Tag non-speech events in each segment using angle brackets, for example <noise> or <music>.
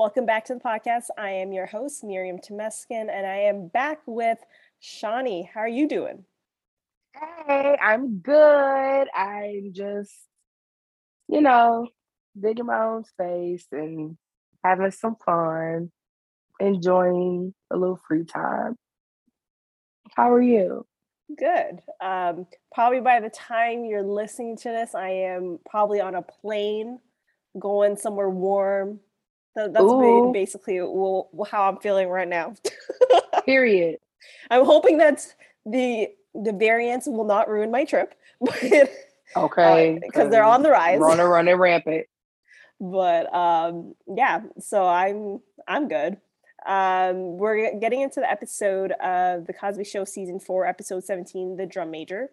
Welcome back to the podcast. I am your host, Miriam Temeskin, and I am back with Shawnee. How are you doing? Hey, I'm good. I'm just, you know, digging my own space and having some fun, enjoying a little free time. How are you? Good. Um, probably by the time you're listening to this, I am probably on a plane going somewhere warm. That, that's Ooh. basically how I'm feeling right now. <laughs> Period. I'm hoping that the the variants will not ruin my trip, <laughs> okay, because uh, they're on the rise. Running, running rampant. But um, yeah, so I'm I'm good. Um, we're getting into the episode of The Cosby Show season four, episode 17, The Drum Major.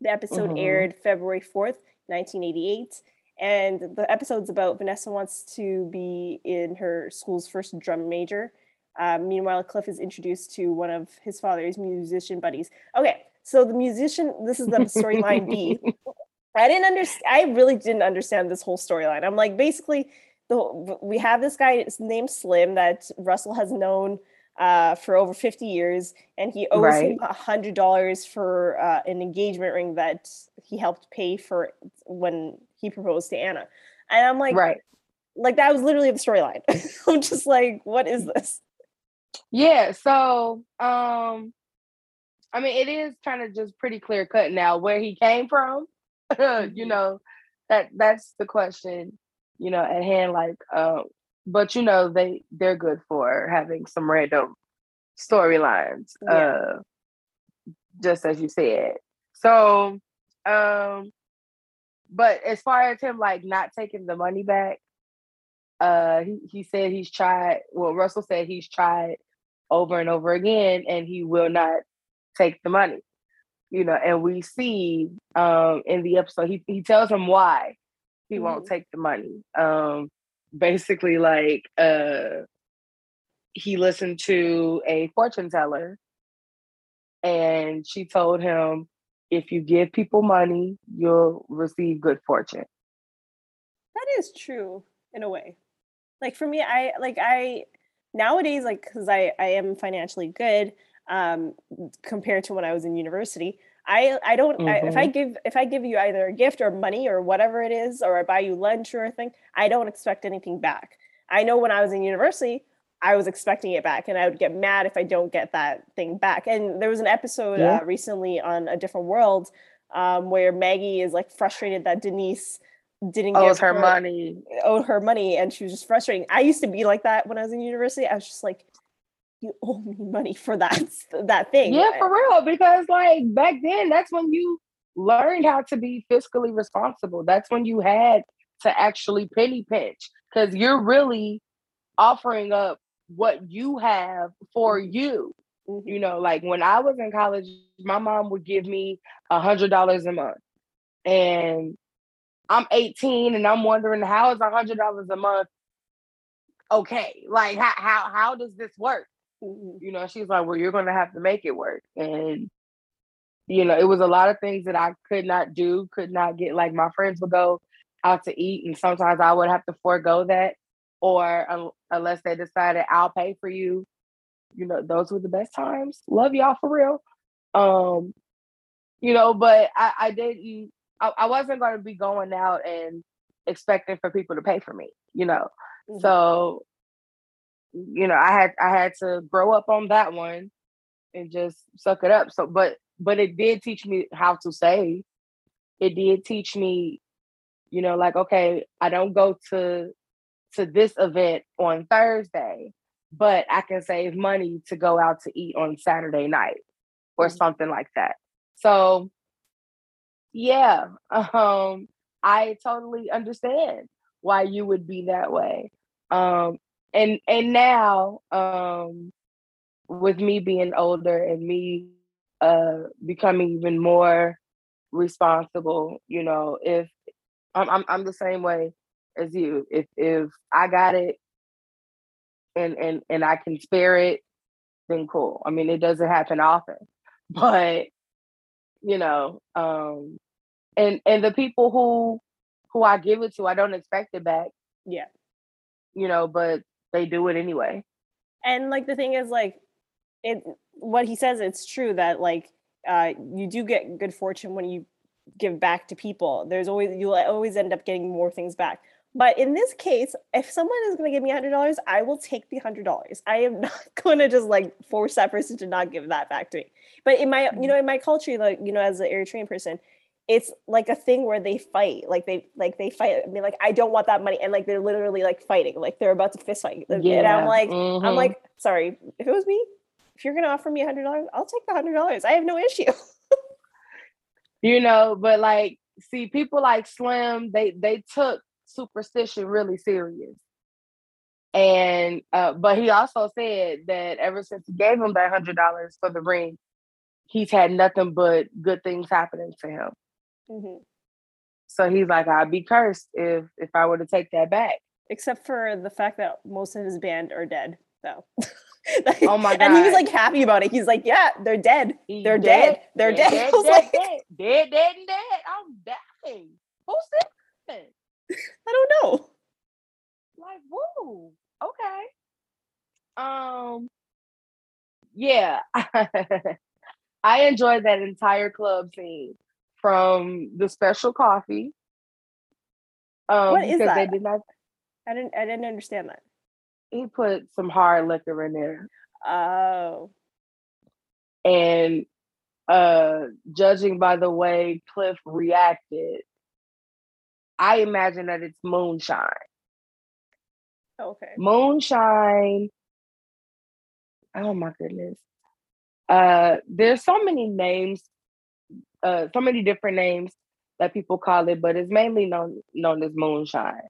The episode mm-hmm. aired February 4th, 1988. And the episode's about Vanessa wants to be in her school's first drum major. Um, meanwhile, Cliff is introduced to one of his father's musician buddies. Okay, so the musician, this is the storyline B. <laughs> I didn't understand, I really didn't understand this whole storyline. I'm like, basically, the, we have this guy named Slim that Russell has known uh, for over 50 years, and he owes right. him hundred dollars for uh, an engagement ring that he helped pay for when he proposed to Anna. And I'm like, right, like that was literally the storyline. <laughs> I'm just like, what is this? Yeah. So, um, I mean, it is kind of just pretty clear cut now where he came from. <laughs> you mm-hmm. know, that that's the question you know, at hand. Like, uh, but you know, they they're good for having some random storylines, yeah. uh, just as you said. So, um, but as far as him like not taking the money back, uh, he he said he's tried. Well, Russell said he's tried over and over again, and he will not take the money. You know, and we see um in the episode he he tells him why he mm-hmm. won't take the money. Um, basically, like uh, he listened to a fortune teller, and she told him, "If you give people money, you'll receive good fortune." That is true in a way. Like for me, I like I nowadays like because I I am financially good um compared to when I was in university. I I don't mm-hmm. I, if I mm-hmm. give if I give you either a gift or money or whatever it is or I buy you lunch or a thing, I don't expect anything back. I know when I was in university, I was expecting it back and I would get mad if I don't get that thing back. And there was an episode yeah. uh, recently on a different world um, where Maggie is like frustrated that Denise didn't owes her, her money owed her money and she was just frustrating. I used to be like that when I was in university. I was just like you owe me money for that <laughs> that thing. Yeah, for real. Because like back then, that's when you learned how to be fiscally responsible. That's when you had to actually penny pinch because you're really offering up what you have for mm-hmm. you. Mm-hmm. You know, like when I was in college, my mom would give me a hundred dollars a month. And I'm 18 and I'm wondering how is a hundred dollars a month okay? Like how how how does this work? Mm-hmm. You know, she's like, well, you're to have to make it work. And, you know, it was a lot of things that I could not do, could not get. Like my friends would go out to eat, and sometimes I would have to forego that. Or um, unless they decided I'll pay for you, you know, those were the best times. Love y'all for real. Um, you know, but I, I didn't, I, I wasn't going to be going out and expecting for people to pay for me, you know. Mm-hmm. So you know, I had I had to grow up on that one and just suck it up. So but but it did teach me how to save. It did teach me, you know, like okay, I don't go to to this event on Thursday, but I can save money to go out to eat on Saturday night or mm-hmm. something like that. So yeah, um I totally understand why you would be that way. Um and and now um with me being older and me uh becoming even more responsible you know if I'm, I'm i'm the same way as you if if i got it and and and i can spare it then cool i mean it doesn't happen often <laughs> but you know um and and the people who who i give it to i don't expect it back yeah you know but they do it anyway. And like the thing is, like it, what he says, it's true that like uh, you do get good fortune when you give back to people. There's always you'll always end up getting more things back. But in this case, if someone is going to give me hundred dollars, I will take the hundred dollars. I am <laughs> not going to just like force that person to not give that back to me. But in my, you mm-hmm. know, in my culture, like you know, as an Eritrean person, it's like a thing where they fight, like they like they fight. I mean, like I don't want that money, and like they're literally like fighting, like they're about to fist fight. Yeah. And I'm like, mm-hmm. I'm like, sorry, if it was me, if you're going to offer me a hundred dollars, I'll take the hundred dollars. I have no issue. you know, but like, see, people like Slim, they they took superstition really serious. And uh, but he also said that ever since he gave him that hundred dollars for the ring, he's had nothing but good things happening to him. Mm-hmm. So he's like, I'd be cursed if if I were to take that back. Except for the fact that most of his band are dead, though. oh my god! <laughs> And he was like happy about it. He's like, "Yeah, they're dead. They're dead. dead. They're dead." <laughs> Dead, dead, like, dead, dead, dead, and dead. I'm dying. Who said that? <laughs> I don't know. Like, whoa, okay. Um, yeah, <laughs> I enjoyed that entire club scene from the special coffee. Um, what is that? They did not. I didn't. I didn't understand that. He put some hard liquor in there. Oh. And uh judging by the way Cliff reacted, I imagine that it's moonshine. Okay. Moonshine. Oh my goodness. Uh there's so many names, uh so many different names that people call it, but it's mainly known known as moonshine.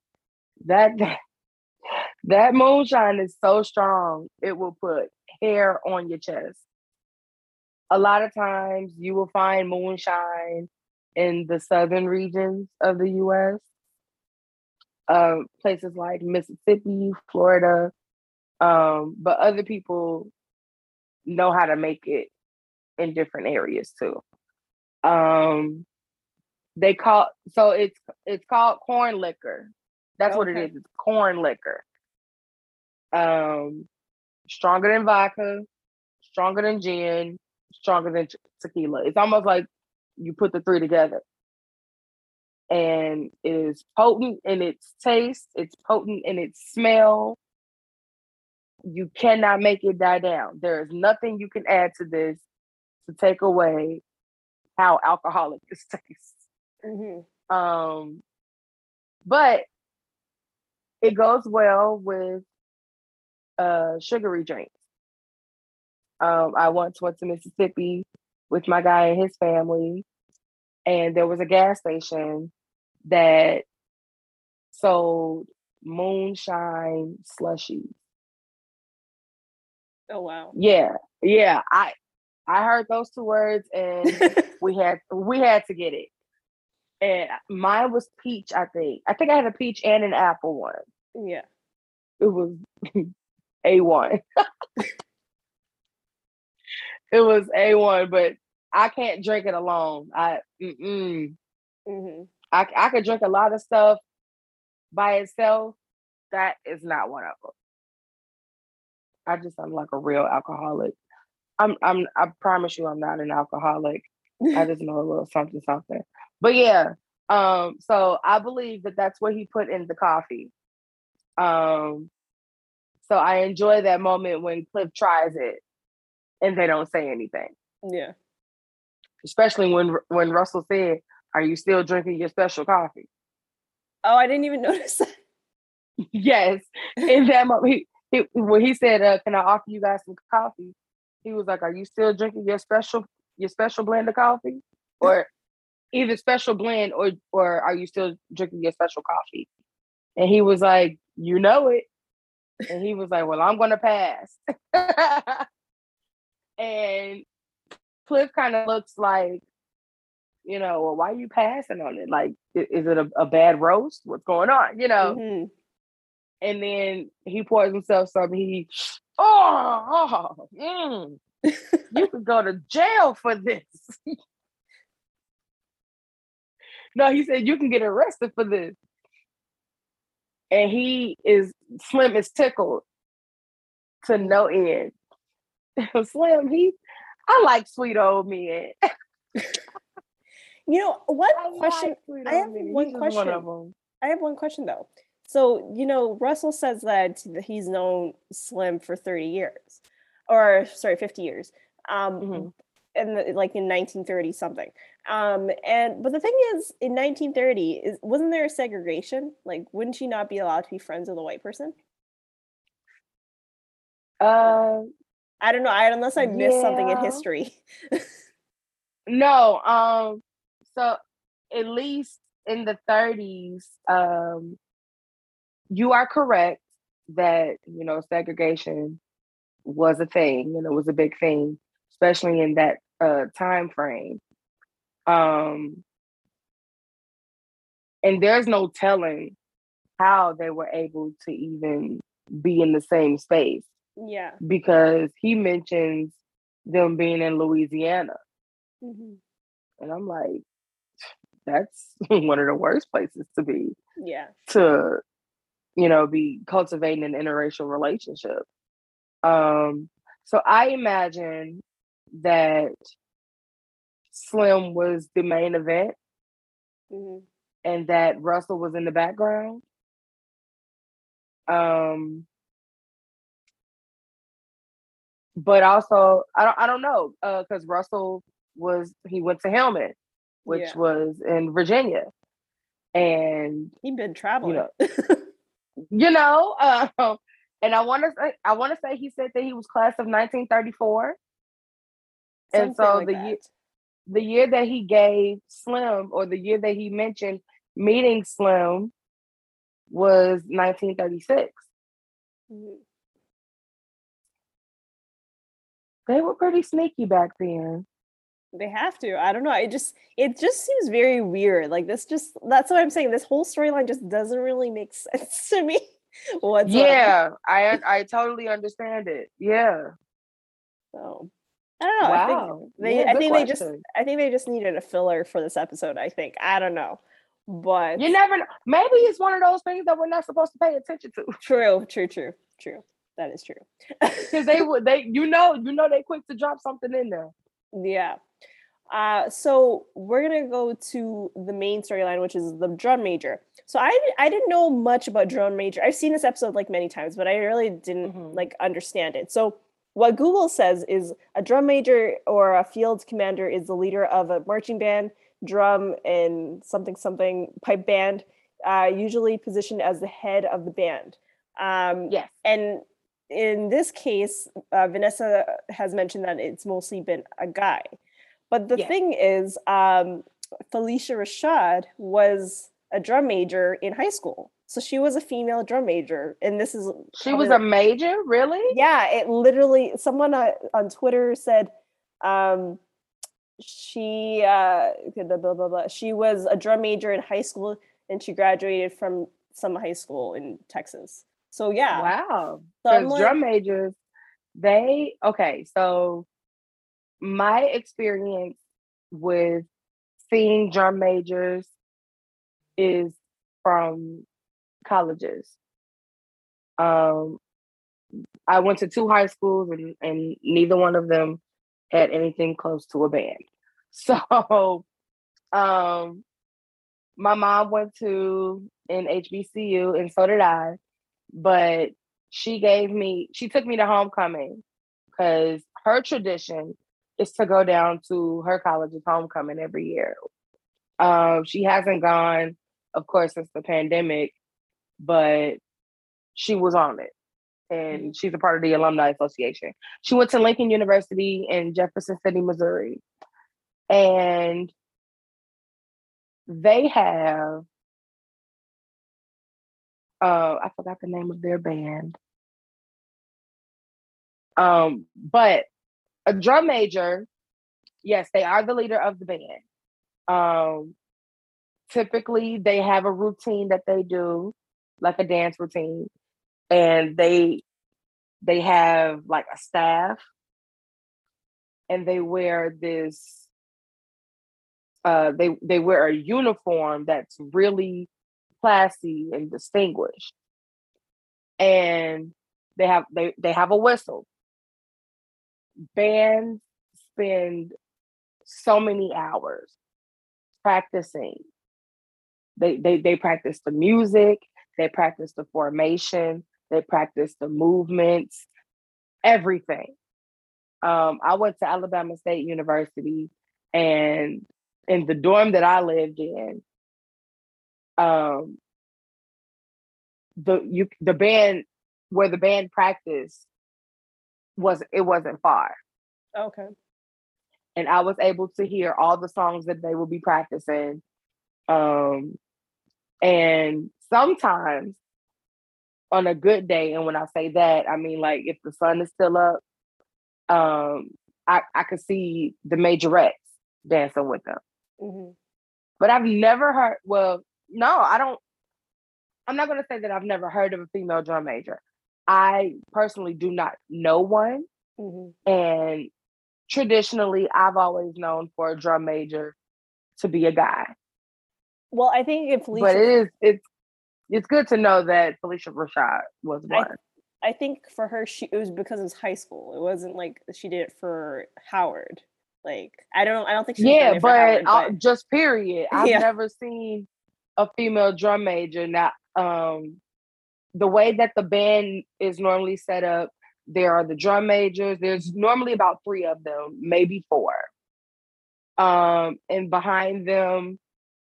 That that, that moonshine is so strong, it will put hair on your chest. A lot of times you will find moonshine in the southern regions of the US, uh, places like Mississippi, Florida, um, but other people know how to make it in different areas too. Um, they call so it's it's called corn liquor. That's okay. what it is. It's corn liquor. Um, stronger than vodka, stronger than gin, stronger than tequila. It's almost like you put the three together. And it is potent in its taste, it's potent in its smell. You cannot make it die down. There is nothing you can add to this to take away how alcoholic this <laughs> tastes. Mm-hmm. Um, but it goes well with uh, sugary drinks. Um, I once went to Mississippi with my guy and his family, and there was a gas station that sold moonshine slushies. Oh wow. Yeah. Yeah. I I heard those two words and <laughs> we had we had to get it. And mine was peach, I think. I think I had a peach and an apple one. Yeah. It was <laughs> A1. <laughs> it was A1, but I can't drink it alone. I mm mm. I I could drink a lot of stuff by itself. That is not one of them. I just I'm like a real alcoholic. I'm I'm I promise you I'm not an alcoholic. I just know a little something something. But yeah, um so I believe that that's what he put in the coffee. Um so I enjoy that moment when Cliff tries it and they don't say anything. Yeah. Especially when when Russell said, "Are you still drinking your special coffee?" Oh, I didn't even <laughs> notice that. yes, in that moment, he, he, when he said, uh, "Can I offer you guys some coffee?" He was like, "Are you still drinking your special your special blend of coffee, or either special blend or or are you still drinking your special coffee?" And he was like, "You know it." And he was like, Well, I'm gonna pass. <laughs> and Cliff kind of looks like, you know, well, why are you passing on it? Like, is it a, a bad roast? What's going on? You know? Mm-hmm. And then he pours himself some. He, oh, oh <laughs> mm, you <laughs> could go to jail for this. <laughs> no, he said you can get arrested for this and he is Slim is tickled to no end. Slim, he, I like sweet old men. <laughs> You know what I question? like I have men. One question. One of them. I have one question though. So you know, Russell says that he's known Slim for thirty years, or sorry, fifty years. Um, Mhm. and the, like in 1930 something. Um, and but the thing is, in 1930, is wasn't there a segregation? Like, wouldn't she not be allowed to be friends with a white person? Uh, I don't know. I unless I missed something in history. <laughs> no. Um. So at least in the 30s, um, you are correct that you know segregation was a thing and it was a big thing, especially in that uh, time frame. Um, and there's no telling how they were able to even be in the same space yeah. because he mentions them being in Louisiana. Mhm. And I'm like, that's <laughs> one of the worst places to be Yeah. to, you know, be cultivating an interracial relationship. Um, so I imagine that Slim was the main event Mhm. and that Russell was in the background. Um, but also I don't I don't know because Russell was he went to Hillman, which Yeah. was in Virginia, and He'd been traveling. know, <laughs> you know, uh, <laughs> and I want to say I want to say he said that he was class of 1934, and so like the that. year the year that he gave Slim or the year that he mentioned meeting Slim was 1936. Mhm. They were pretty sneaky back then. They have to. I don't know. It just it just seems very weird. Like this just that's what I'm saying. This whole storyline just doesn't really make <laughs> sense to me whatsoever. Yeah, I I totally understand it. Yeah. So I don't know. I think Wow. they Yeah, I think they just. I think they just needed a filler for this episode, I think. I don't know. But You never know. Maybe it's one of those things that we're not supposed to pay attention to. true, true, true, true. That is true. Because they would they you know, you know they quick to drop something in there. Yeah. Uh, so we're gonna go to the main storyline, which is the drum major. So I I didn't know much about drum major. I've seen this episode like many times, but I really didn't Mhm. like understand it. So what Google says is a drum major or a field commander is the leader of a marching band, drum, and something something pipe band, uh, usually positioned as the head of the band. Um, Yes. and in this case, uh, Vanessa has mentioned that it's mostly been a guy. But the Yeah. thing is, um, Phylicia Rashad was a drum major in high school. So she was a female drum major. And this is She was a major, really? yeah, it literally someone uh, on Twitter said um she uh blah, blah, blah, blah. she was a drum major in high school and she graduated from some high school in Texas. So yeah. Wow. So like- drum majors, they okay. So my experience with seeing drum majors is from colleges. Um, I went to two high schools, and, and neither one of them had anything close to a band. <laughs> So, um, my mom went to an HBCU, and so did I. But she gave me, she took me to homecoming because her tradition is to go down to her college's homecoming every year. Um, she hasn't gone, of course, since the pandemic, but she was on it. And she's a part of the Alumni Association. She went to Lincoln University in Jefferson City, Missouri. And they have uh I forgot the name of their band. Um, but a drum major, yes, they are the leader of the band. Um, typically they have a routine that they do, like a dance routine, and they they have like a staff, and they wear this. Uh, they they wear a uniform that's really classy and distinguished, and they have they they have a whistle. Bands spend so many hours practicing. They they they practice the music, they practice the formation, they practice the movements, everything. Um, I went to Alabama State University, and in the dorm that I lived in, um, the you the band where the band practiced was it wasn't far. Okay. And I was able to hear all the songs that they would be practicing. Um, and sometimes on a good day, and when I say that, I mean like if the sun is still up, um, I, I could see the majorettes dancing with them. Mm-hmm. But I've never heard, well, no, I don't, I'm not going to say that I've never heard of a female drum major. I personally do not know one. Mm-hmm. And traditionally, I've always known for a drum major to be a guy. Well, I think if Phylicia, but it is it's it's good to know that Phylicia Rashad was one. I, I think for her, she it was because it was high school. It wasn't like she did it for Howard. Like I don't I don't think she yeah, but, Howard, but, just period. I've <laughs> yeah. never seen a female drum major. Now, um, the way that the band is normally set up, there are the drum majors. There's normally about three of them, maybe four. Um, and behind them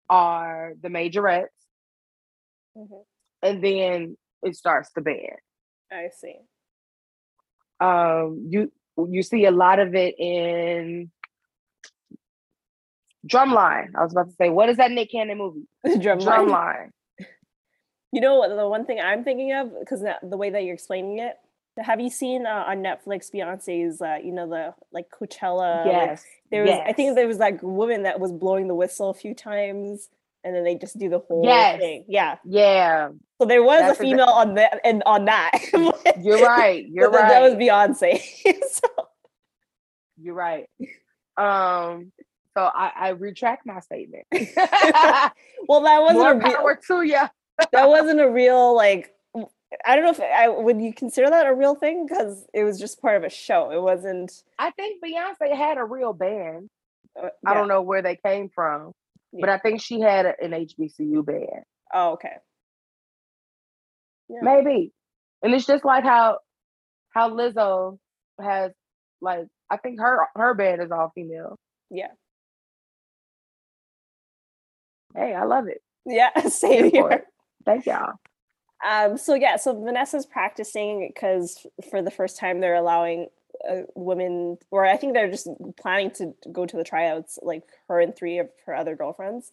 are the majorettes, mm-hmm. and then it starts the band. I see. Um, you you see a lot of it in Drumline. I was about to say, what is that Nick Cannon movie? <laughs> Drumline. Drumline. You know the one thing I'm thinking of because the way that you're explaining it. Have you seen uh, on Netflix Beyonce's, uh, you know, the like Coachella? Yes. Like, there was, yes. I think there was like woman that was blowing the whistle a few times, and then they just do the whole yes. thing. Yeah. Yeah. So there was That's a female on that and on that. <laughs> you're right. You're right. That was Beyonce. <laughs> so. You're right. Um. So I, I retract my statement. <laughs> well, that wasn't More a real, power to you. that wasn't a real like. I don't know if I would you consider that a real thing because it was just part of a show. It wasn't. I think Beyonce had a real band. Uh, yeah. I don't know where they came from, yeah. but I think she had a, an HBCU band. Oh, okay. Yeah. Maybe, and it's just like how how Lizzo has like I think her her band is all female. Yeah. Hey, I love it. Yeah, <laughs> same here. Thank y'all. Um, so yeah, so Vanessa's practicing because for the first time they're allowing uh, women, or I think they're just planning to go to the tryouts, like her and three of her other girlfriends.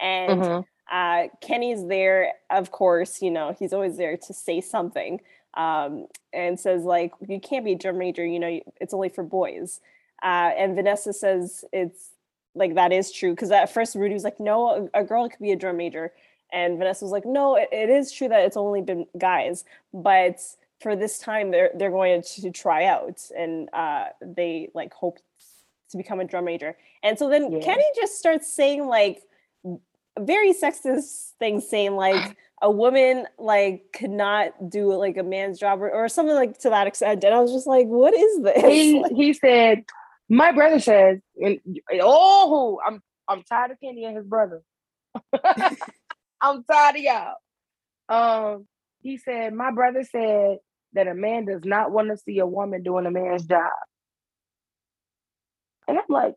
And mm-hmm. uh, Kenny's there, of course. You know, he's always there to say something, um, and says like, "You can't be a drum major. You know, it's only for boys." Uh, and Vanessa says it's like that is true because at first Rudy was like, "No, a, a girl could be a drum major." And Vanessa was like, no, it, it is true that it's only been guys, but for this time they're they're going to try out and uh, they like hope to become a drum major. And so then yeah. Kenny just starts saying like very sexist things, saying like a woman like could not do like a man's job or, or something like to that extent. And I was just like, what is this? He <laughs> he said, my brother says, and oh, I'm I'm tired of Kenny and his brother. <laughs> I'm tired of y'all. Um, he said, My brother said that a man does not want to see a woman doing a man's job. And I'm like,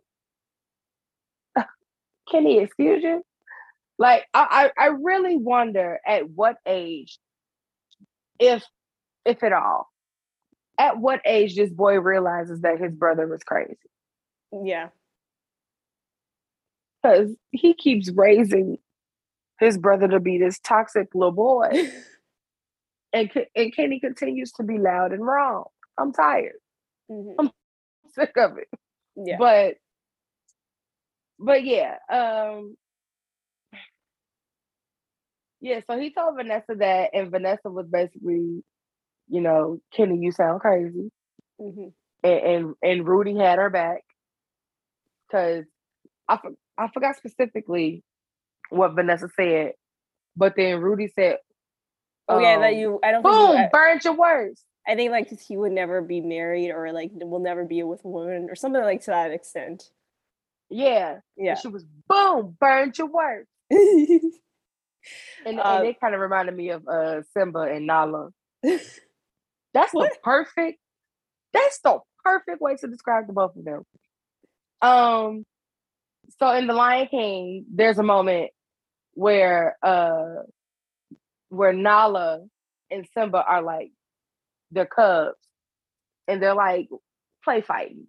<laughs> he excuse you? Like, I, I really wonder at what age, if if at all, at what age this boy realizes that his brother was crazy. Yeah. Because he keeps raising his brother to be this toxic little boy. <laughs> and, and Kenny continues to be loud and wrong. I'm tired. Mm-hmm. I'm sick of it. Yeah. But but yeah, um yeah, so he told Vanessa that, and Vanessa was basically, you know, Kenny, you sound crazy. Mm-hmm. And, and and Rudy had her back because I I forgot specifically what Vanessa said, but then Rudy said, "Oh um, yeah, that um, you I don't boom think burned your words." I think like he would never be married or like will never be with a woman or something like to that extent. Yeah. Yeah. And she was boom, burned your work. <laughs> And, Um, and it kind of reminded me of uh Simba and Nala. <laughs> That's the perfect. That's the perfect way to describe the both of them. Um, so in the Lion King, there's a moment where uh where Nala and Simba are like they're cubs, and they're like play fighting,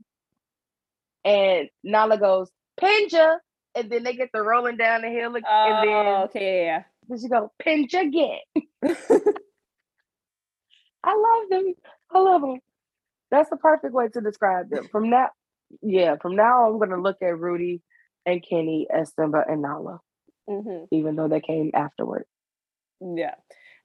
and Nala goes Pinja, and then they get the rolling down the hill, and then oh, okay, yeah, then she go Pinja again. <laughs> I love them. I love them. That's the perfect way to describe them. From now, yeah, from now on, I'm gonna look at Rudy and Kenny as Simba and Nala, yeah. hmm even though they came afterward. Yeah.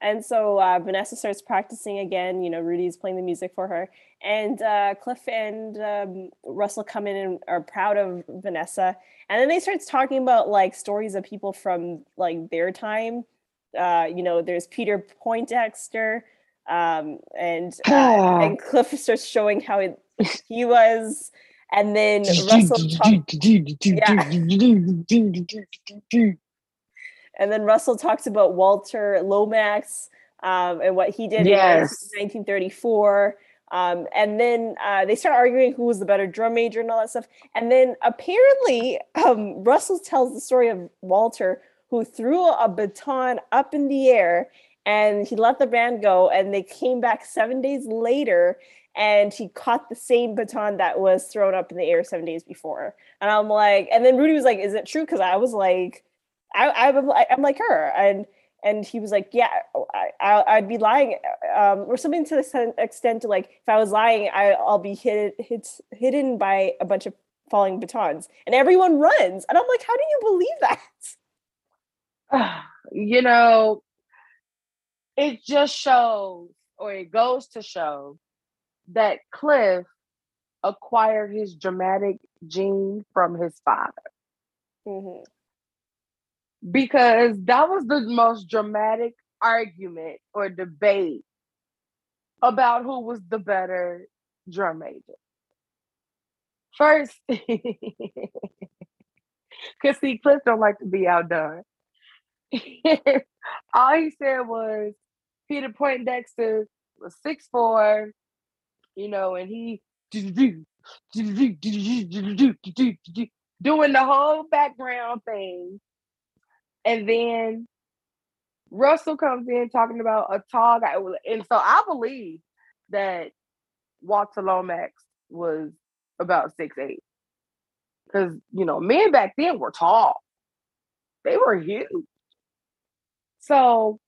And so uh, Vanessa starts practicing again. You know, Rudy's playing the music for her. And uh, Cliff and um, Russell come in and are proud of Vanessa. And then they start talking about like stories of people from like their time. Uh, you know, there's Peter Poindexter. Um, and, <sighs> uh, and Cliff starts showing how it, he was. And then <laughs> Russell talk- and then Russell talks about Walter Lomax um, and what he did Yes. in 1934. Um, and then uh, they start arguing who was the better drum major and all that stuff. And then apparently, um, Russell tells the story of Walter who threw a baton up in the air and he let the band go. And they came back seven days later and he caught the same baton that was thrown up in the air seven days before. And I'm like, and then Rudy was like, "Is it true?" Because I was like, I, I'm, like her, and and he was like, yeah, I, I I'd be lying, um, or something to the extent to like, if I was lying, I, I'll be hit, hit, hidden by a bunch of falling batons, and everyone runs, and I'm like, how do you believe that? <sighs> you know, it just shows, or it goes to show, that Cliff acquired his dramatic gene from his father. Mhm. because that was the most dramatic argument or debate about who was the better drum major. First, <laughs> because see, Cliff don't like to be outdone. <laughs> All he said was Peter Poindexter was six four, you know, and he doing the whole background thing. And then Russell comes in talking about a tall guy. And so I believe that Walter Lomax was about six eight. Because, you know, men back then were tall. They were huge. So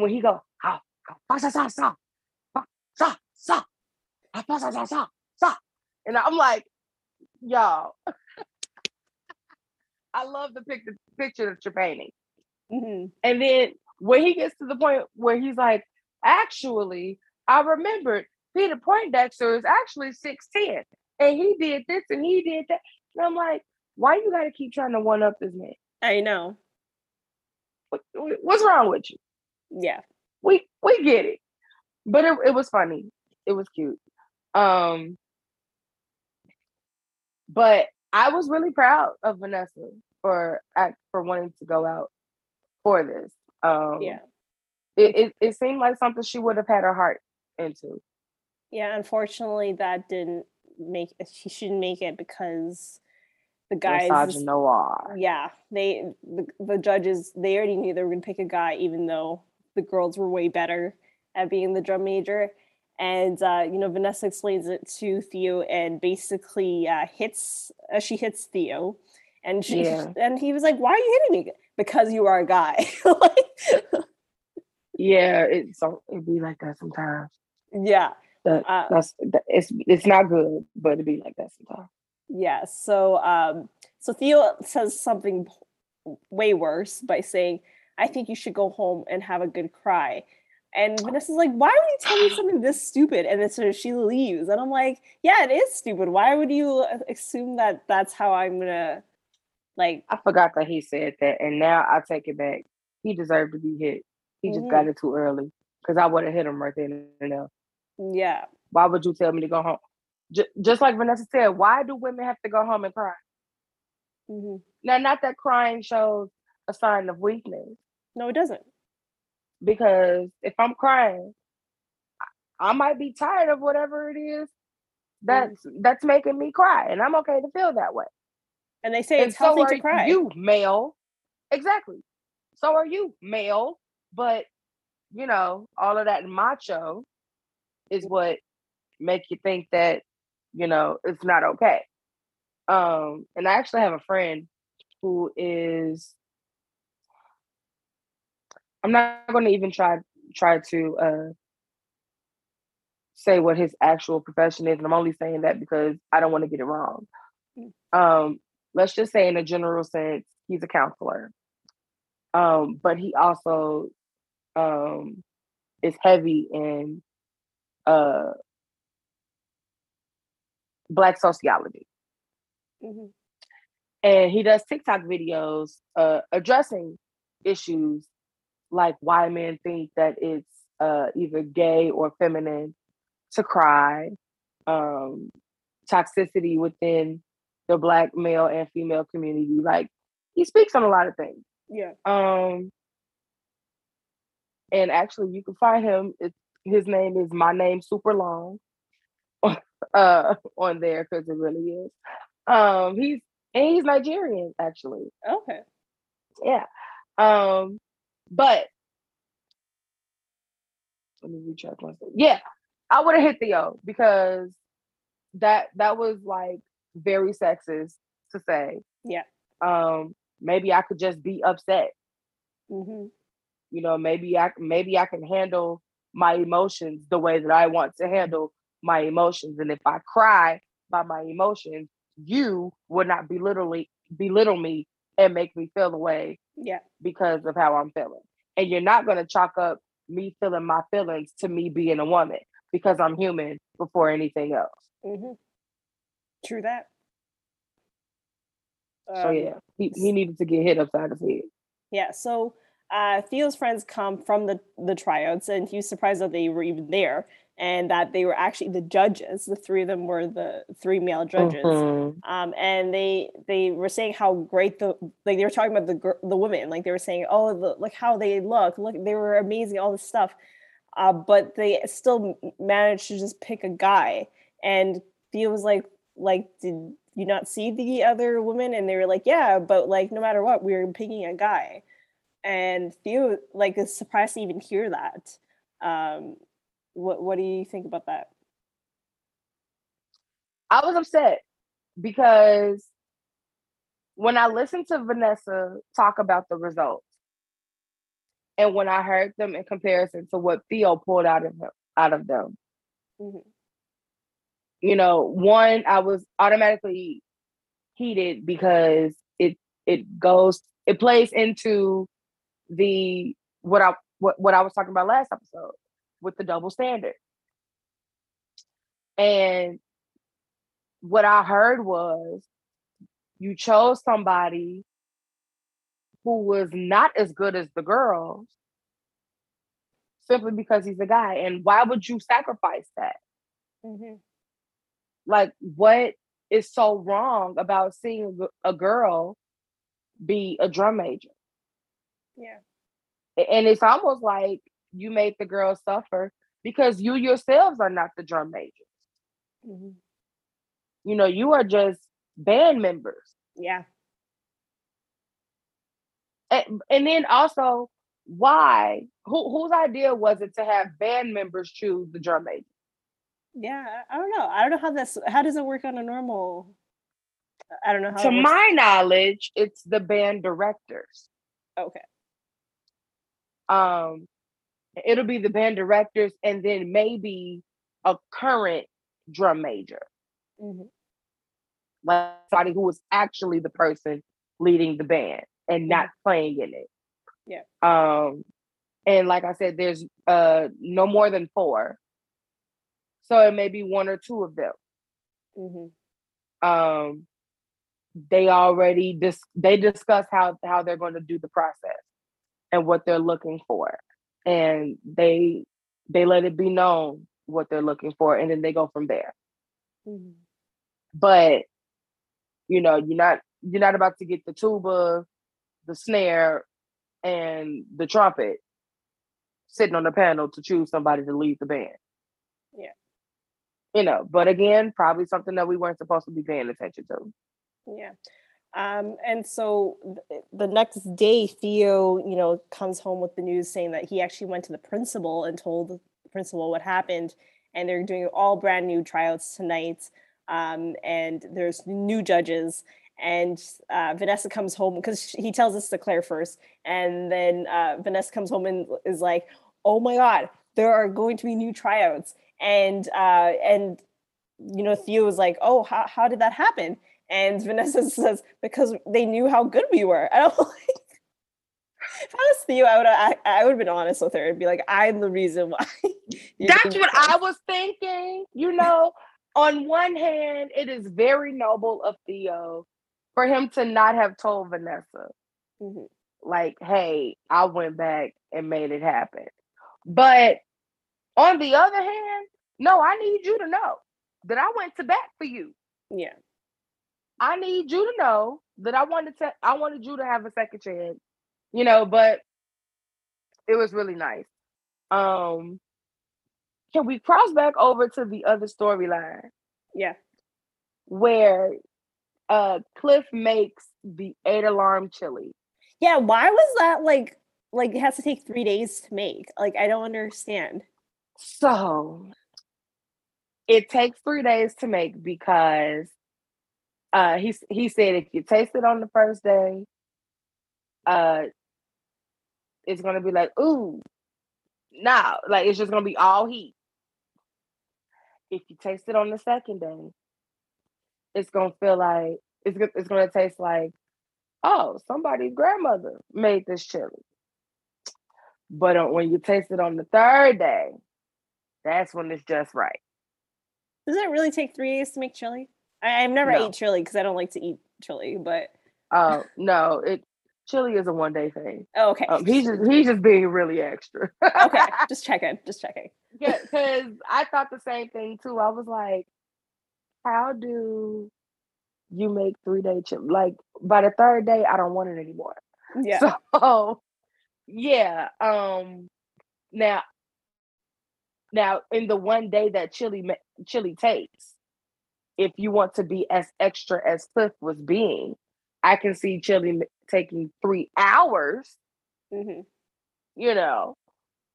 when he go, "Ah, ah, ah, sa, sa, sa, sa, sa, sa, sa, sa, sa, sa," and I'm like, y'all, <laughs> I love the picture picture that you're painting. Mhm. And then when he gets to the point where he's like, actually, I remembered Peter Poindexter is actually 6'10 and he did this and he did that. And I'm like, why you gotta keep trying to one up this man? I know. What- what's wrong with you? Yeah. We we get it. But it, it was funny. It was cute. Um but I was really proud of Vanessa for act for wanting to go out for this. Um Yeah. it, it, it seemed like something she would have had her heart into. Yeah. Unfortunately, that didn't make. She shouldn't make it because the guys. Yeah they the, the judges they already knew they were going to pick a guy even though the girls were way better at being the drum major and uh, you know vanessa explains it to theo and basically uh, hits uh, she hits theo and she Yeah. and he was like why are you hitting me because you are a guy <laughs> like, Yeah, it so it'd be like that sometimes. yeah That, Uh, that's that, it's it's not good, but it'd be like that sometimes. Yeah. So um so Theo says something way worse by saying, I think you should go home and have a good cry. And Vanessa's like, why would you tell me something this stupid? And then so she leaves. And I'm like, yeah, it is stupid. Why would you uh, assume that that's how I'm gonna like I forgot that he said that, and now I take it back. He deserved to be hit. He just got it too early. because I would have hit him right then and there. Yeah. Why would you tell me to go home? J- just like Vanessa said, why do women have to go home and cry? hmm Now, not that crying shows a sign of weakness, No, it doesn't. because if I'm crying, I might be tired of whatever it is that's that's making me cry, and I'm okay to feel that way. And they say and it's healthy so to cry. you, male. Exactly. So are you, male. But you know, all of that macho is what make you think that you know it's not okay. Um, and I actually have a friend who is. I'm not going to even try try to uh, say what his actual profession is, and I'm only saying that because I don't want to get it wrong. Um, let's just say, in a general sense, he's a counselor, um, but he also um, is heavy in uh, Black sociology. Hmm and he does TikTok videos uh, addressing issues like why men think that it's uh, either gay or feminine to cry, um, toxicity within the black male and female community. Like he speaks on a lot of things. Yeah. Um, and actually, you can find him. It's, his name is my name super long <laughs> uh, on there because it really is. Um, he's and he's Nigerian actually. Okay. Yeah. Um, but let me recheck myself. Yeah, I would have hit Theo because that that was like very sexist to say. Yeah. Um, maybe I could just be upset. Mm-hmm. You know, maybe I maybe I can handle my emotions the way that I want to handle my emotions. And if I cry by my emotions, you would not belittle belittle me and make me feel the way Yeah. because of how I'm feeling. And you're not going to chalk up me feeling my feelings to me being a woman because I'm human before anything else. hmm True that. so Um, yeah, he, he needed to get hit upside his head. Yeah, so uh, Theo's friends come from the the tryouts, and he was surprised that they were even there, and that they were actually the judges. The three of them were the three male judges, Mhm. um, and they they were saying how great the like they were talking about the the women, like they were saying, oh, the, look how they look, look they were amazing, all this stuff, uh, but they still managed to just pick a guy, and Theo was like, like did you not see the other woman? And they were like, yeah, but like no matter what, we were picking a guy and Theo like is surprised to even hear that. Um, what what do you think about that? I was upset because when I listened to Vanessa talk about the results, and when I heard them in comparison to what Theo pulled out of him, out of them, Mhm. you know, one I was automatically heated because it it goes it plays into the what I what, what I was talking about last episode with the double standard. And what I heard was you chose somebody who was not as good as the girls simply because he's a guy. And why would you sacrifice that? Mhm. Like, what is so wrong about seeing a girl be a drum major? Yeah. And it's almost like you made the girls suffer because you yourselves are not the drum majors. Mhm. You know, you are just band members. Yeah. And, and then also, why? Who, whose idea was it to have band members choose the drum major? Yeah. I I don't know. I don't know how this how does it work on a normal I don't know how to my knowledge, it's the band directors. okay. Um, it'll be the band directors, and then maybe a current drum major, Mhm. like somebody who was actually the person leading the band and not playing in it. Yeah. Um, and like I said, there's uh no more than four, so it may be one or two of them. Mhm. um they already dis- they discuss how how they're going to do the process and what they're looking for and they they let it be known what they're looking for, and then they go from there. Mhm. But you know, you're not you're not about to get the tuba, the snare, and the trumpet sitting on the panel to choose somebody to lead the band. Yeah. You know, but again, probably something that we weren't supposed to be paying attention to. Yeah. Um, and so th- the next day, Theo, you know, comes home with the news saying that he actually went to the principal and told the principal what happened, and they're doing all brand new tryouts tonight. Um, and there's new judges, and uh, Vanessa comes home because he tells us to Claire first, and then uh, Vanessa comes home and is like, "Oh my God, there are going to be new tryouts," and uh, and you know, Theo was like, "Oh, how how did that happen?" And Vanessa <laughs> says, because they knew how good we were. And I'm <laughs> like, if I was Theo, I would have I, I would have been honest with her and be like, I'm the reason why. <laughs> That's what. I was thinking. You know, on one hand, it is very noble of Theo for him to not have told Vanessa, Mhm. like, hey, I went back and made it happen. But on the other hand, no, I need you to know that I went to bat for you. Yeah. I need you to know that I wanted to I wanted you to have a second chance. You know, but it was really nice. Um can we cross back over to the other storyline Yeah. where uh Cliff makes the eight alarm chili? Yeah. Why was that like like it has to take three days to make? Like I don't understand. So it takes three days to make because uh he he said if you taste it on the first day, uh it's gonna be like, ooh, nah, like it's just gonna be all heat. If you taste it on the second day, it's gonna feel like it's it's gonna taste like, oh, somebody's grandmother made this chili. But uh, when you taste it on the third day, that's when it's just right. Does it really take three days to make chili? I, I've never No. ate chili because I don't like to eat chili, but Uh, no, it chili is a one day thing. oh, okay. Um, he's just he's just being really extra. okay. <laughs> Just checking. Just checking. yeah, because I thought the same thing too. I was like, how do you make three day chili? Like by the third day, I don't want it anymore. <laughs> Yeah. So yeah. Um now now in the one day that chili chili takes, if you want to be as extra as Cliff was being, I can see chili taking three hours hmm you know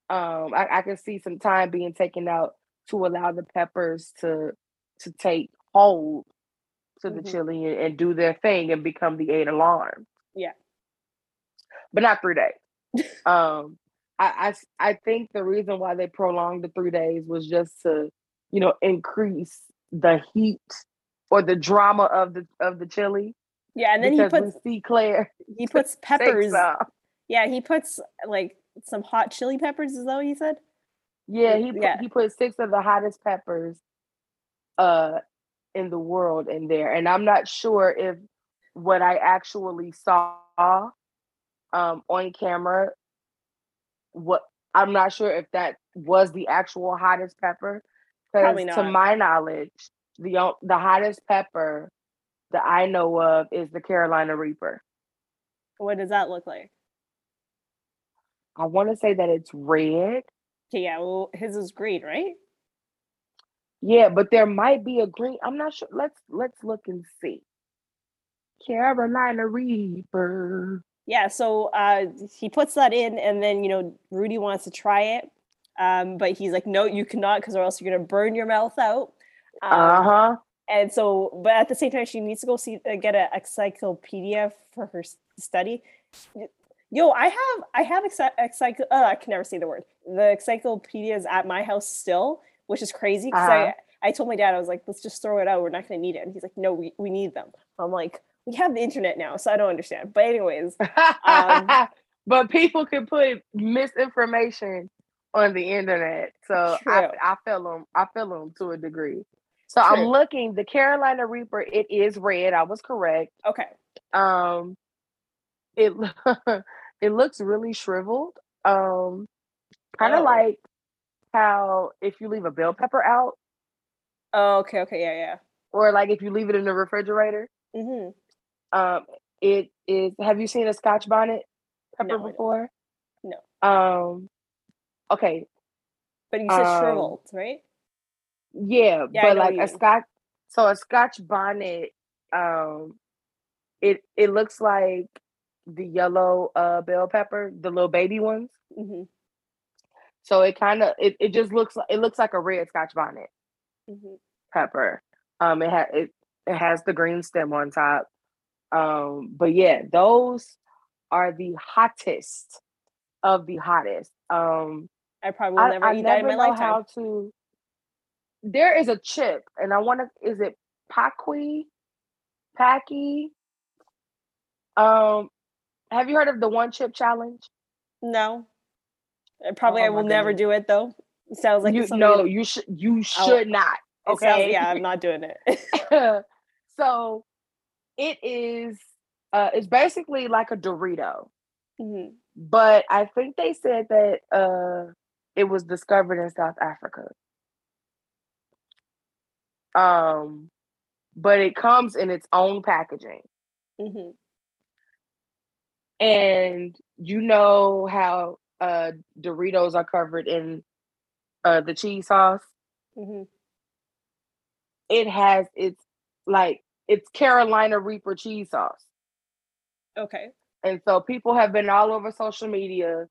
um I, I can see some time being taken out to allow the peppers to to take hold to the Mhm. chili and, and do their thing and become the eight alarm Yeah. but not three days <laughs> um I, I I think the reason why they prolonged the three days was just to you know increase the heat or the drama of the of the chili Yeah. And then he puts see claire he puts <laughs> peppers. Yeah, he puts like some hot chili peppers. Is that what he said? Yeah, he put, Yeah. he put six of the hottest peppers uh in the world in there. And I'm not sure if what I actually saw um on camera what I'm not sure if that was the actual hottest pepper to my knowledge the the hottest pepper that I know of is the Carolina Reaper. What does that look like? I want to say that it's red. Yeah. Well, his is green, right? Yeah, but there might be a green. I'm not sure. Let's let's look and see. Carolina Reaper. Yeah. So uh, he puts that in, and then you know Rudy wants to try it, um, but he's like, "No, you cannot, because or else you're gonna burn your mouth out." Um, Uh huh. and so but at the same time she needs to go see uh, get an encyclopedia for her study yo i have i have encycl- uh, i can never say the word the encyclopedia is at my house still which is crazy because Uh-huh. i i told my dad i was like let's just throw it out we're not going to need it and he's like no we, we need them i'm like we have the internet now so i don't understand but anyways <laughs> Um, but people can put misinformation on the internet, so I, True. I feel them. I feel them to a degree. So I'm looking. The Carolina Reaper. It is red. I was correct. okay Um, it <laughs> it looks really shriveled. Um, kind of Oh. like how if you leave a bell pepper out, Oh, okay, okay, yeah, yeah. or like if you leave it in the refrigerator, Mm hmm um, it is. Have you seen a Scotch bonnet pepper No, before? No. Um. Okay. But you said Um, shriveled, right? Yeah, Yeah, but like you a. Scotch. So a Scotch bonnet. Um. It it looks like the yellow uh bell pepper, the little baby ones. hmm So it kind of it, it just looks like it looks like a red Scotch bonnet hmm pepper. Um, it has it it has the green stem on top. Um, but yeah, those are the hottest of the hottest. Um, I probably will I, never I eat that in never my know lifetime. how to. There is a chip, and I want to. Is it Paqui? Packy? Um, have you heard of the one chip challenge? No. Probably Oh I will never do it though. It sounds like you it's no, you should. You should not. it sounds- Okay. yeah, I'm <laughs> not doing it. <laughs> so it is uh it's basically like a Dorito, Mhm. but I think they said that uh it was discovered in South Africa. Um but it comes in its own packaging. Mhm. And you know how uh Doritos are covered in uh the cheese sauce? Mm-hmm. It has its like it's Carolina Reaper cheese sauce. Okay. And so people have been all over social media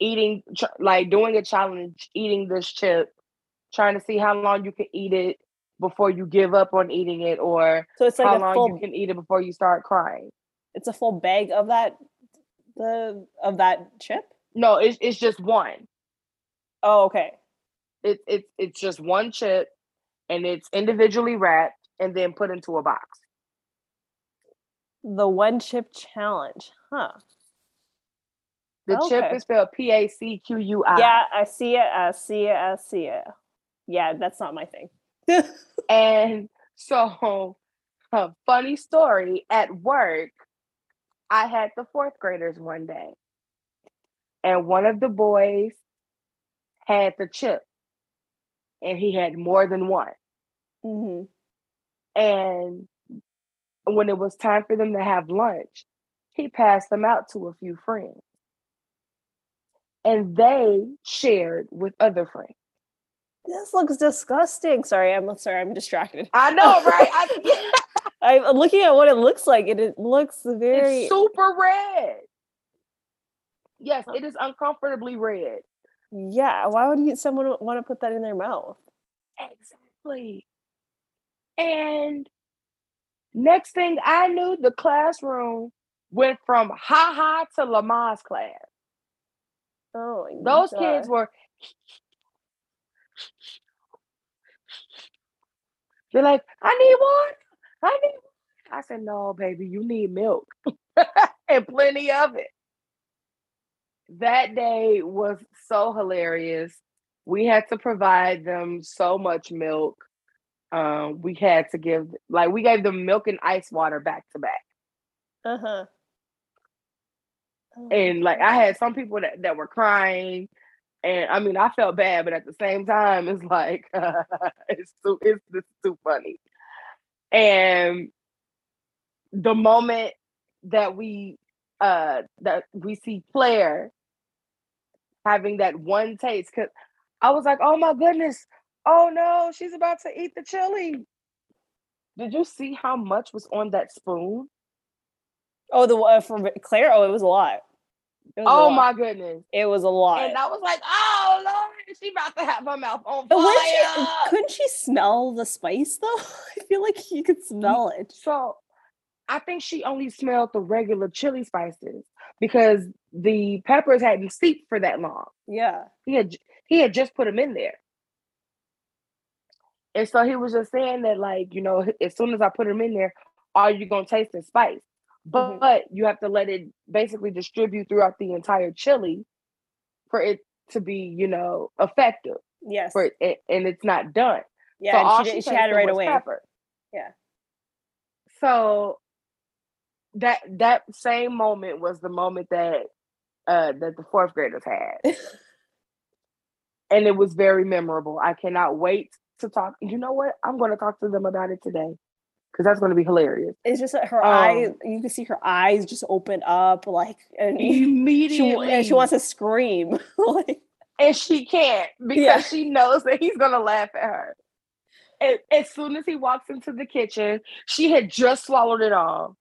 eating, like doing a challenge, eating this chip, trying to see how long you can eat it before you give up on eating it, or So it's like how a long full you can eat it before you start crying. it's a full bag of that the of that chip? No, it's it's just one. Oh, okay. It's it's it's just one chip, and it's individually wrapped and then put into a box. The one chip challenge. Huh. The chip is spelled P A C Q U I. Yeah, I see it. I see it. I see it. Yeah, that's not my thing. <laughs> And so, a funny story at work, I had the fourth graders one day, and one of the boys had the chip, and he had more than one. hmm And when it was time for them to have lunch, he passed them out to a few friends, and they shared with other friends. This looks disgusting. Sorry, I'm sorry. I'm distracted. I know, <laughs> right? I, <laughs> I'm looking at what it looks like, and it looks very. It's super red. Yes, it is uncomfortably red. yeah. Why would you, someone want to put that in their mouth? Exactly. And next thing I knew, the classroom went from ha ha to Lamaze class. Oh, Those God. kids were. They're like, I need one. I need. One. I said, no, baby, you need milk <laughs> and plenty of it. That day was so hilarious. We had to provide them so much milk. Um, we had to give like we gave them milk and ice water back to back. Uh huh. And like I had some people that, that were crying, and I mean I felt bad, but at the same time <laughs> it's like <laughs> it's too it's it's too funny. And the moment that we uh that we see Claire having that one taste, cause I was like, oh my goodness, oh no, she's about to eat the chili. Did you see how much was on that spoon? Oh, the one for Claire. Oh, it was a lot. It was a Oh lot. my goodness. It was a lot. And I was like, oh Lord, she about to have her mouth on fire. she, couldn't she smell the spice though? <laughs> I feel like you could smell it. So I think she only smelled the regular chili spices because the peppers hadn't steeped for that long. Yeah. He had he had just put them in there. And so he was just saying that, like, you know, as soon as I put them in there, are you gonna taste the spice? But, Mhm. you have to let it basically distribute throughout the entire chili for it to be, you know, effective. Yes. For it, and it's not done. yeah. and she, did, she had it right away. pepper. Yeah. So that that same moment was the moment that uh that the fourth graders had. <laughs> and it was very memorable. I cannot wait to talk. You know what? I'm going to talk to them about it today because that's going to be hilarious. It's just that her um, eyes, you can see her eyes just open up, like and immediately, she, and she wants to scream, <laughs> like, and she can't because yeah. she knows that he's going to laugh at her. And as soon as he walks into the kitchen, she had just swallowed it all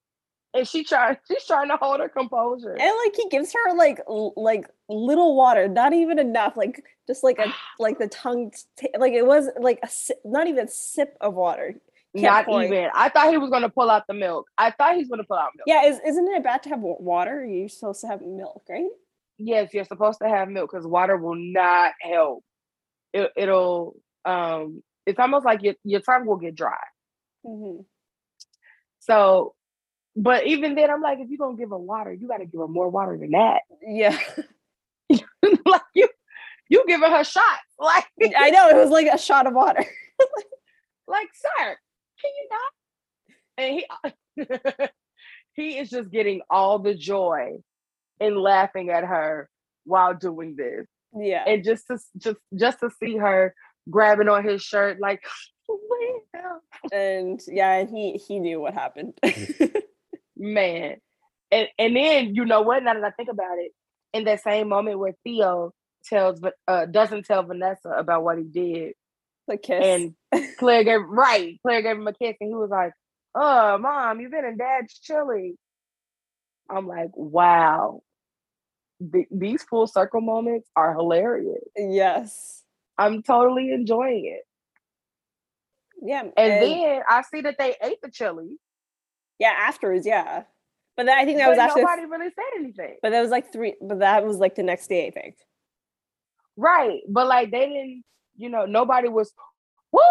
and she trying <laughs> she's trying to hold her composure and like he gives her like l- like little water not even enough like just like a <sighs> like the tongue t- like it was like a si- not even a sip of water not even i thought he was going to pull out the milk i thought he's going to pull out milk yeah is, isn't it bad to have water you're supposed to have milk right yes you're supposed to have milk because water will not help it, it'll um it's almost like your, your tongue will get dry mm-hmm. so but even then, I'm like, if you're gonna give her water, you got to give her more water than that. Yeah, <laughs> like you, you giving her shots. Like I know it was like a shot of water. <laughs> like, sir, can you not? And he, <laughs> he is just getting all the joy in laughing at her while doing this. Yeah, and just to just just to see her grabbing on his shirt, like, and yeah, and he he knew what happened <laughs> man. And and then you know what? Now that I think about it, in that same moment where Theo tells uh doesn't tell Vanessa about what he did. The kiss. And Claire gave right. Claire gave him a kiss and he was like, Oh mom, you've been in dad's chili. I'm like, wow. The, these full circle moments are hilarious. Yes. I'm totally enjoying it. Yeah. And, and then I see that they ate the chili. Yeah, afterwards, yeah. But then I think that but was actually nobody really said anything. But that was like three. But that was like the next day, I think. Right, but like they didn't. You know, nobody was. Woo!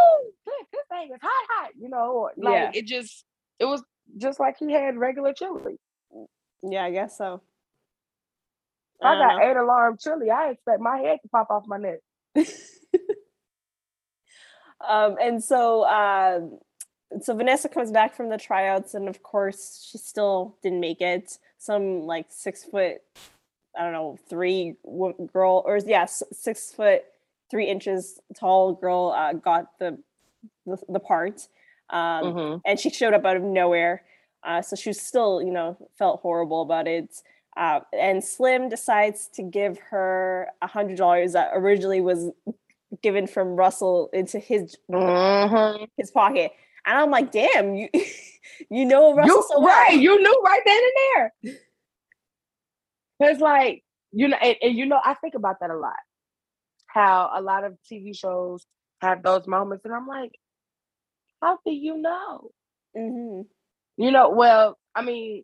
This, thing is hot, hot. You know, like yeah. it just. It was just like he had regular chili. Yeah, I guess so. I, I got know. eight alarm chili. I expect my head to pop off my neck. <laughs> um, and so uh, so Vanessa comes back from the tryouts, and of course, she still didn't make it. Some like six foot, I don't know, three girl, or yeah, six foot three inches tall girl uh, got the, the, the part, um, mm-hmm. and she showed up out of nowhere. Uh, so she was still, you know, felt horrible about it. Uh, and Slim decides to give her a hundred dollars that originally was given from Russell into his mm-hmm. his pocket. And I'm like, damn, you <laughs> you know Russell you, so well. Right, you knew right then and there. Cause like, you know, and, and you know, I think about that a lot. How a lot of TV shows have those moments, and I'm like, how do you know? Mm-hmm. You know, well, I mean,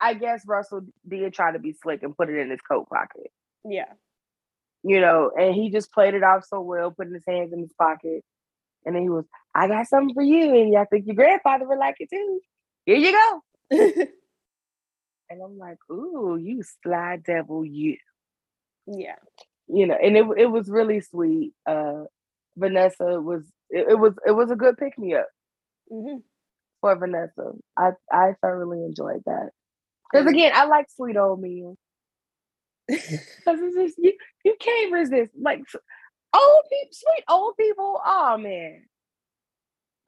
I guess Russell did try to be slick and put it in his coat pocket. Yeah. You know, and he just played it off so well, putting his hands in his pocket. And then he was, I got something for you. And I think your grandfather would like it too. Here you go. <laughs> and I'm like, ooh, you sly devil, you. Yeah. You know, and it it was really sweet. Uh Vanessa was it, it was it was a good pick me up mm-hmm. for Vanessa. I I thoroughly enjoyed that. Because again, I like sweet old men. <laughs> Because it's just you you can't resist. Like Old people, sweet old people. Oh man.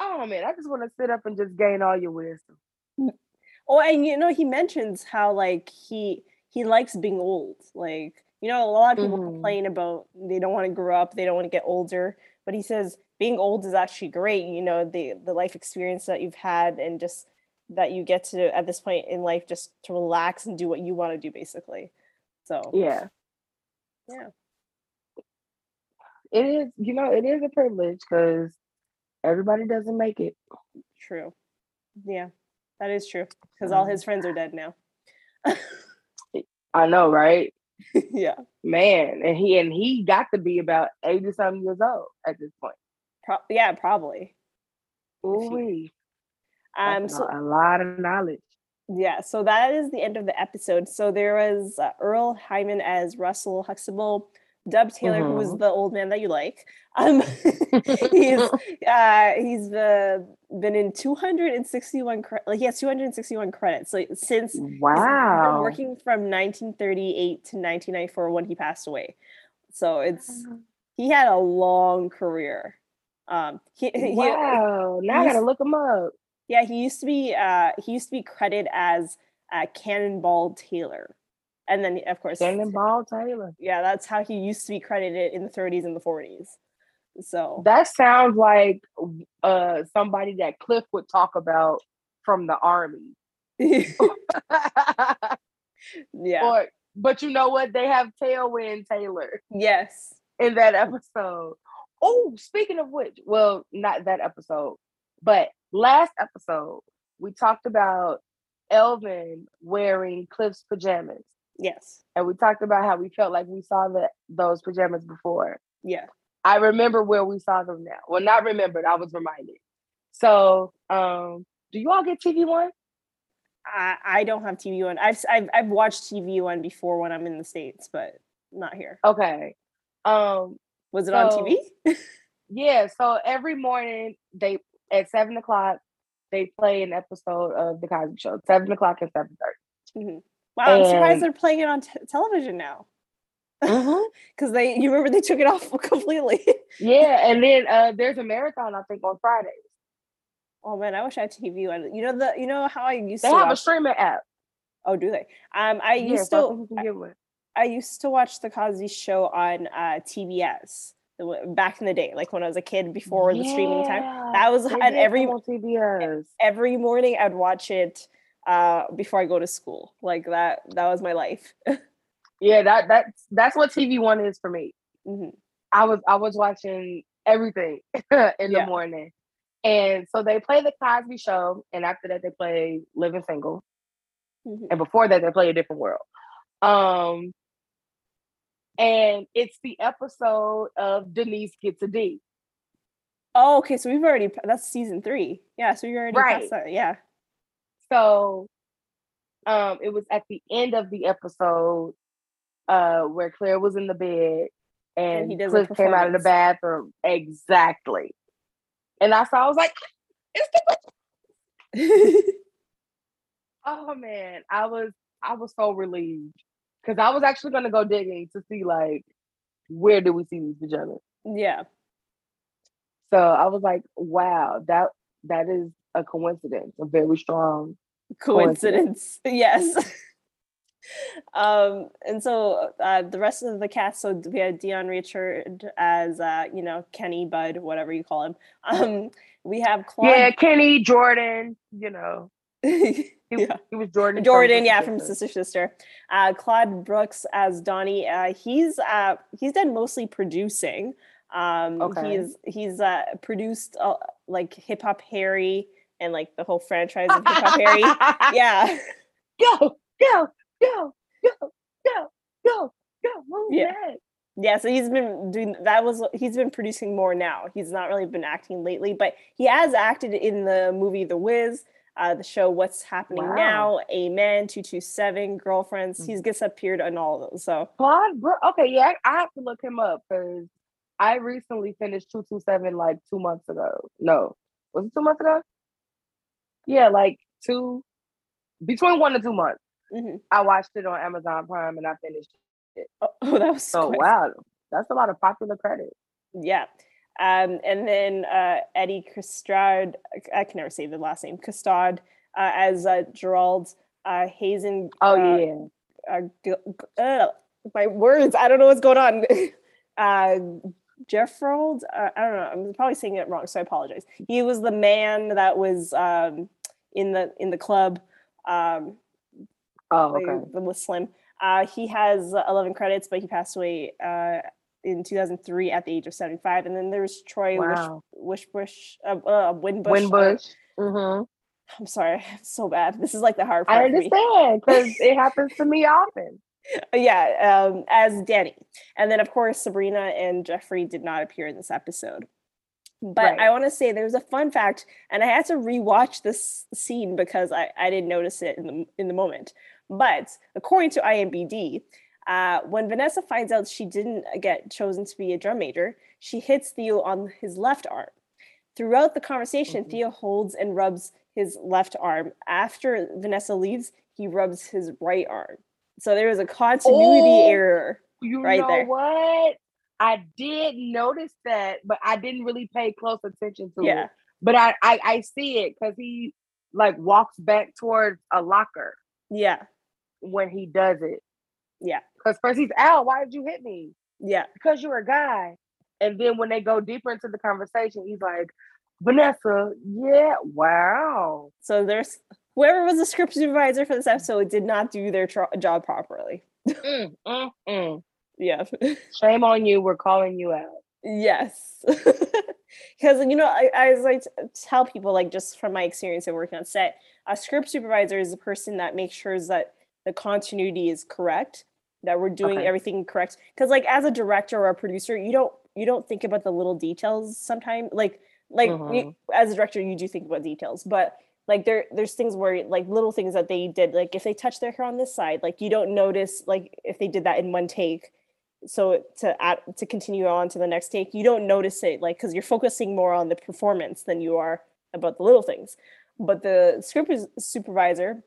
Oh man, I just want to sit up and just gain all your wisdom. Oh, and you know, he mentions how like he he likes being old. Like, you know, a lot of people mm-hmm. complain about they don't want to grow up, they don't want to get older. But he says being old is actually great, you know, the the life experience that you've had and just that you get to at this point in life just to relax and do what you want to do basically. So yeah. Yeah it is, you know, it is a privilege because everybody doesn't make it. True. Yeah, that is true. Because all his friends are dead now. <laughs> I know, right? <laughs> yeah. Man, and he and he got to be about 80 something years old at this point. Pro- yeah, probably. Ooh. Um so a lot of knowledge. Yeah, so that is the end of the episode. So there was uh, Earle Hyman as Russell Huxtable, Dub Taylor, mm-hmm. who was the old man that you like. Um, <laughs> he's <laughs> uh, he's the been in 261 cre- like he has 261 credits. So since wow, working from 1938 to 1994 when he passed away. So it's he had a long career. Um, he, he wow. Now I gotta look him up. yeah, he used to be uh, he used to be credited as uh, Cannonball Taylor, and then of course, Cannonball Taylor. yeah, that's how he used to be credited in the 30s and the 40s. So That sounds like uh somebody that Cliff would talk about from the army. <laughs> yeah, or but you know what? They have Tailwind Taylor yes, in that episode. Oh, speaking of which, well, not that episode, but last episode we talked about Elvin wearing Cliff's pajamas. Yes, And we talked about how we felt like we saw the, those pajamas before. yeah. I remember where we saw them now. Well, not remembered, I was reminded. So, um, do you all get TV One? I, I don't have TV One. I've, I've I've watched TV One before when I'm in the states, but not here. Okay. Um, Was it on TV? <laughs> yeah, so every morning they at seven o'clock they play an episode of the Cosby Show. Seven o'clock and seven Mhm. Wow, I'm surprised they're playing it on t- television now. <laughs> Because they, you remember they took it off <laughs> completely. Yeah, and then uh, there's a marathon I think on Fridays. oh man, I wish I had TV. You know the, you know how I used They to. have a streaming app. oh, do they? Um, I Yeah, used I to. think you can get one. I used to watch the Cosby Show on uh, TBS back in the day, like when I was a kid before the streaming time. That was at every TBS. every morning. I'd watch it uh, before I go to school. Like that. That was my life. <laughs> Yeah, that that's that's what TV One is for me. Mhm. I was I was watching everything <laughs> in Yeah. the morning. And so they play the Cosby show and after that they play Living Single. Mhm. And before that they play A Different World. Um and it's the episode of Denise Gets a D. Oh, okay. So we've already. That's season three. Yeah. So you're already Right. Yeah. So um it was at the end of the episode uh where Claire was in the bed and, he does Cliff came out of the bathroom. Exactly. And I saw I was like, it's the <laughs> oh man, I was I was so relieved. Cause I was actually gonna go digging to see like where did we see these pajamas? yeah. So I was like, wow, that that is a coincidence, a very strong coincidence <laughs> yes um and so uh the rest of the cast so we had Deon Richmond as uh you know kenny bud whatever you call him um we have Yeah, Kenny, Jordan, you know. <laughs> He, Yeah. he was Jordan. jordan yeah from sister sister uh claude brooks as donnie uh he's uh he's done mostly producing um Okay. he's he's uh produced uh, like hip hop harry and like the whole franchise of hip hop harry <laughs> yeah Go, go, go, go, go, go, go. Move Yeah. that. Yeah, so he's been doing that was he's been producing more now. He's not really been acting lately, but he has acted in the movie The Wiz, uh, the show What's Happening Wow. Now, Amen, 227, Girlfriends. He's gets appeared on all of those. So Claude, Bro- okay, yeah, I, I have to look him up because I recently finished 227 like two months ago. No, was it two months ago? Yeah, like two, between one to two months. mhm. I watched it on Amazon Prime and I finished. oh, <laughs> oh, that was So quick. wow, that's a lot of popular credit. Yeah. Um, and then uh, Eddie Custard, I can never say the last name, Custard, uh, as uh, Gerald uh, Hazen. Oh uh, yeah, uh, uh, my words, I don't know what's going on. <laughs> uh, Jeffrold, uh, I don't know. I'm probably saying it wrong, so I apologize. He was the man that was um, in the in the club. Um, oh okay. the with Slim. Uh, he has uh, 11 credits, but he passed away uh, in 2003 at the age of 75. And then there's Troy Wow. Wish, Wishbush, uh, uh, Winbush. uh, Winbush. hmm I'm sorry, <laughs> so bad. This is like the hard part. I understand because <laughs> it happens to me often. yeah, um, as Danny. And then, of course, Sabrina and Jeffrey did not appear in this episode. But Right. I want to say there's a fun fact, and I had to rewatch this scene because I, I didn't notice it in the in the moment. But according to IMBD, uh, when Vanessa finds out she didn't get chosen to be a drum major, she hits Theo on his left arm. Throughout the conversation, Mhm. Theo holds and rubs his left arm. After Vanessa leaves, he rubs his right arm. So there was a continuity Oh. error. You Right know there. what? I did notice that, but I didn't really pay close attention to Yeah. it. But I I, I see it because he like walks back towards a locker Yeah. when he does it. Yeah. Because first he's out. why did you hit me? Yeah. Because you're a guy. And then when they go deeper into the conversation, he's like, Vanessa, yeah, wow. So there's whoever was the script supervisor for this episode did not do their tro- job properly. Mm, mm, mm. Yeah. <laughs> Shame on you. We're calling you out. yes. <laughs> Because you know, I, as I t- tell people, like just from my experience of working on set, a script supervisor is the person that makes sure that the continuity is correct, that we're doing Okay. everything correct. Because like as a director or a producer, you don't you don't think about the little details sometimes. Like like you- Mhm. as a director, you do think about details, but like there there's things where like little things that they did, like if they touch their hair on this side, like you don't notice like if they did that in one take. So to add to continue on to the next take, you don't notice it like because you're focusing more on the performance than you are about the little things. But the script supervisor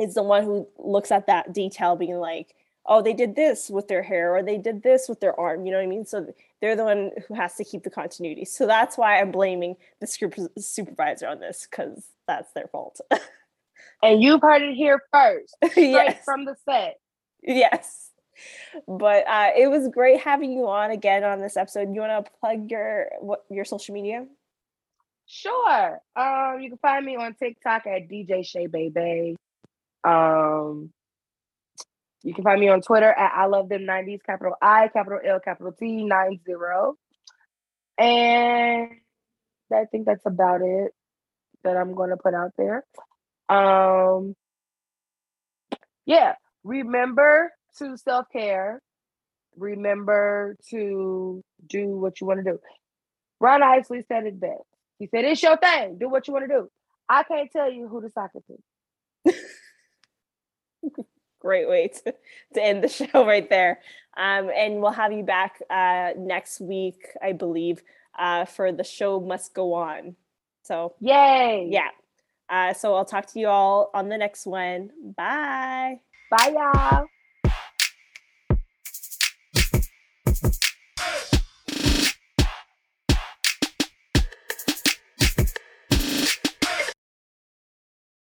is the one who looks at that detail, being like, "Oh, they did this with their hair, or they did this with their arm." You know what I mean? So they're the one who has to keep the continuity. So that's why I'm blaming the script supervisor on this because that's their fault. <laughs> And you've heard it here first, <laughs> straight yes, from the set. yes. But uh, it was great having you on again on this episode. You want to plug your what your social media? Sure. Um, you can find me on TikTok at DJ Shay Baby. Um, you can find me on Twitter at I love them 90s, capital I, capital L, capital T, 90. And I think that's about it that I'm gonna put out there. Um, yeah, remember to self-care. Remember to do what you want to do. Ron Isley said it best. He said, It's your thing. Do what you want to do. I can't tell you who to soccer to. <laughs> Great way to, to end the <laughs> show right there. Um, and we'll have you back uh, next week, I believe, uh, for the show must go on. So Yay. yeah. Uh, so I'll talk to you all on the next one. Bye. Bye, y'all.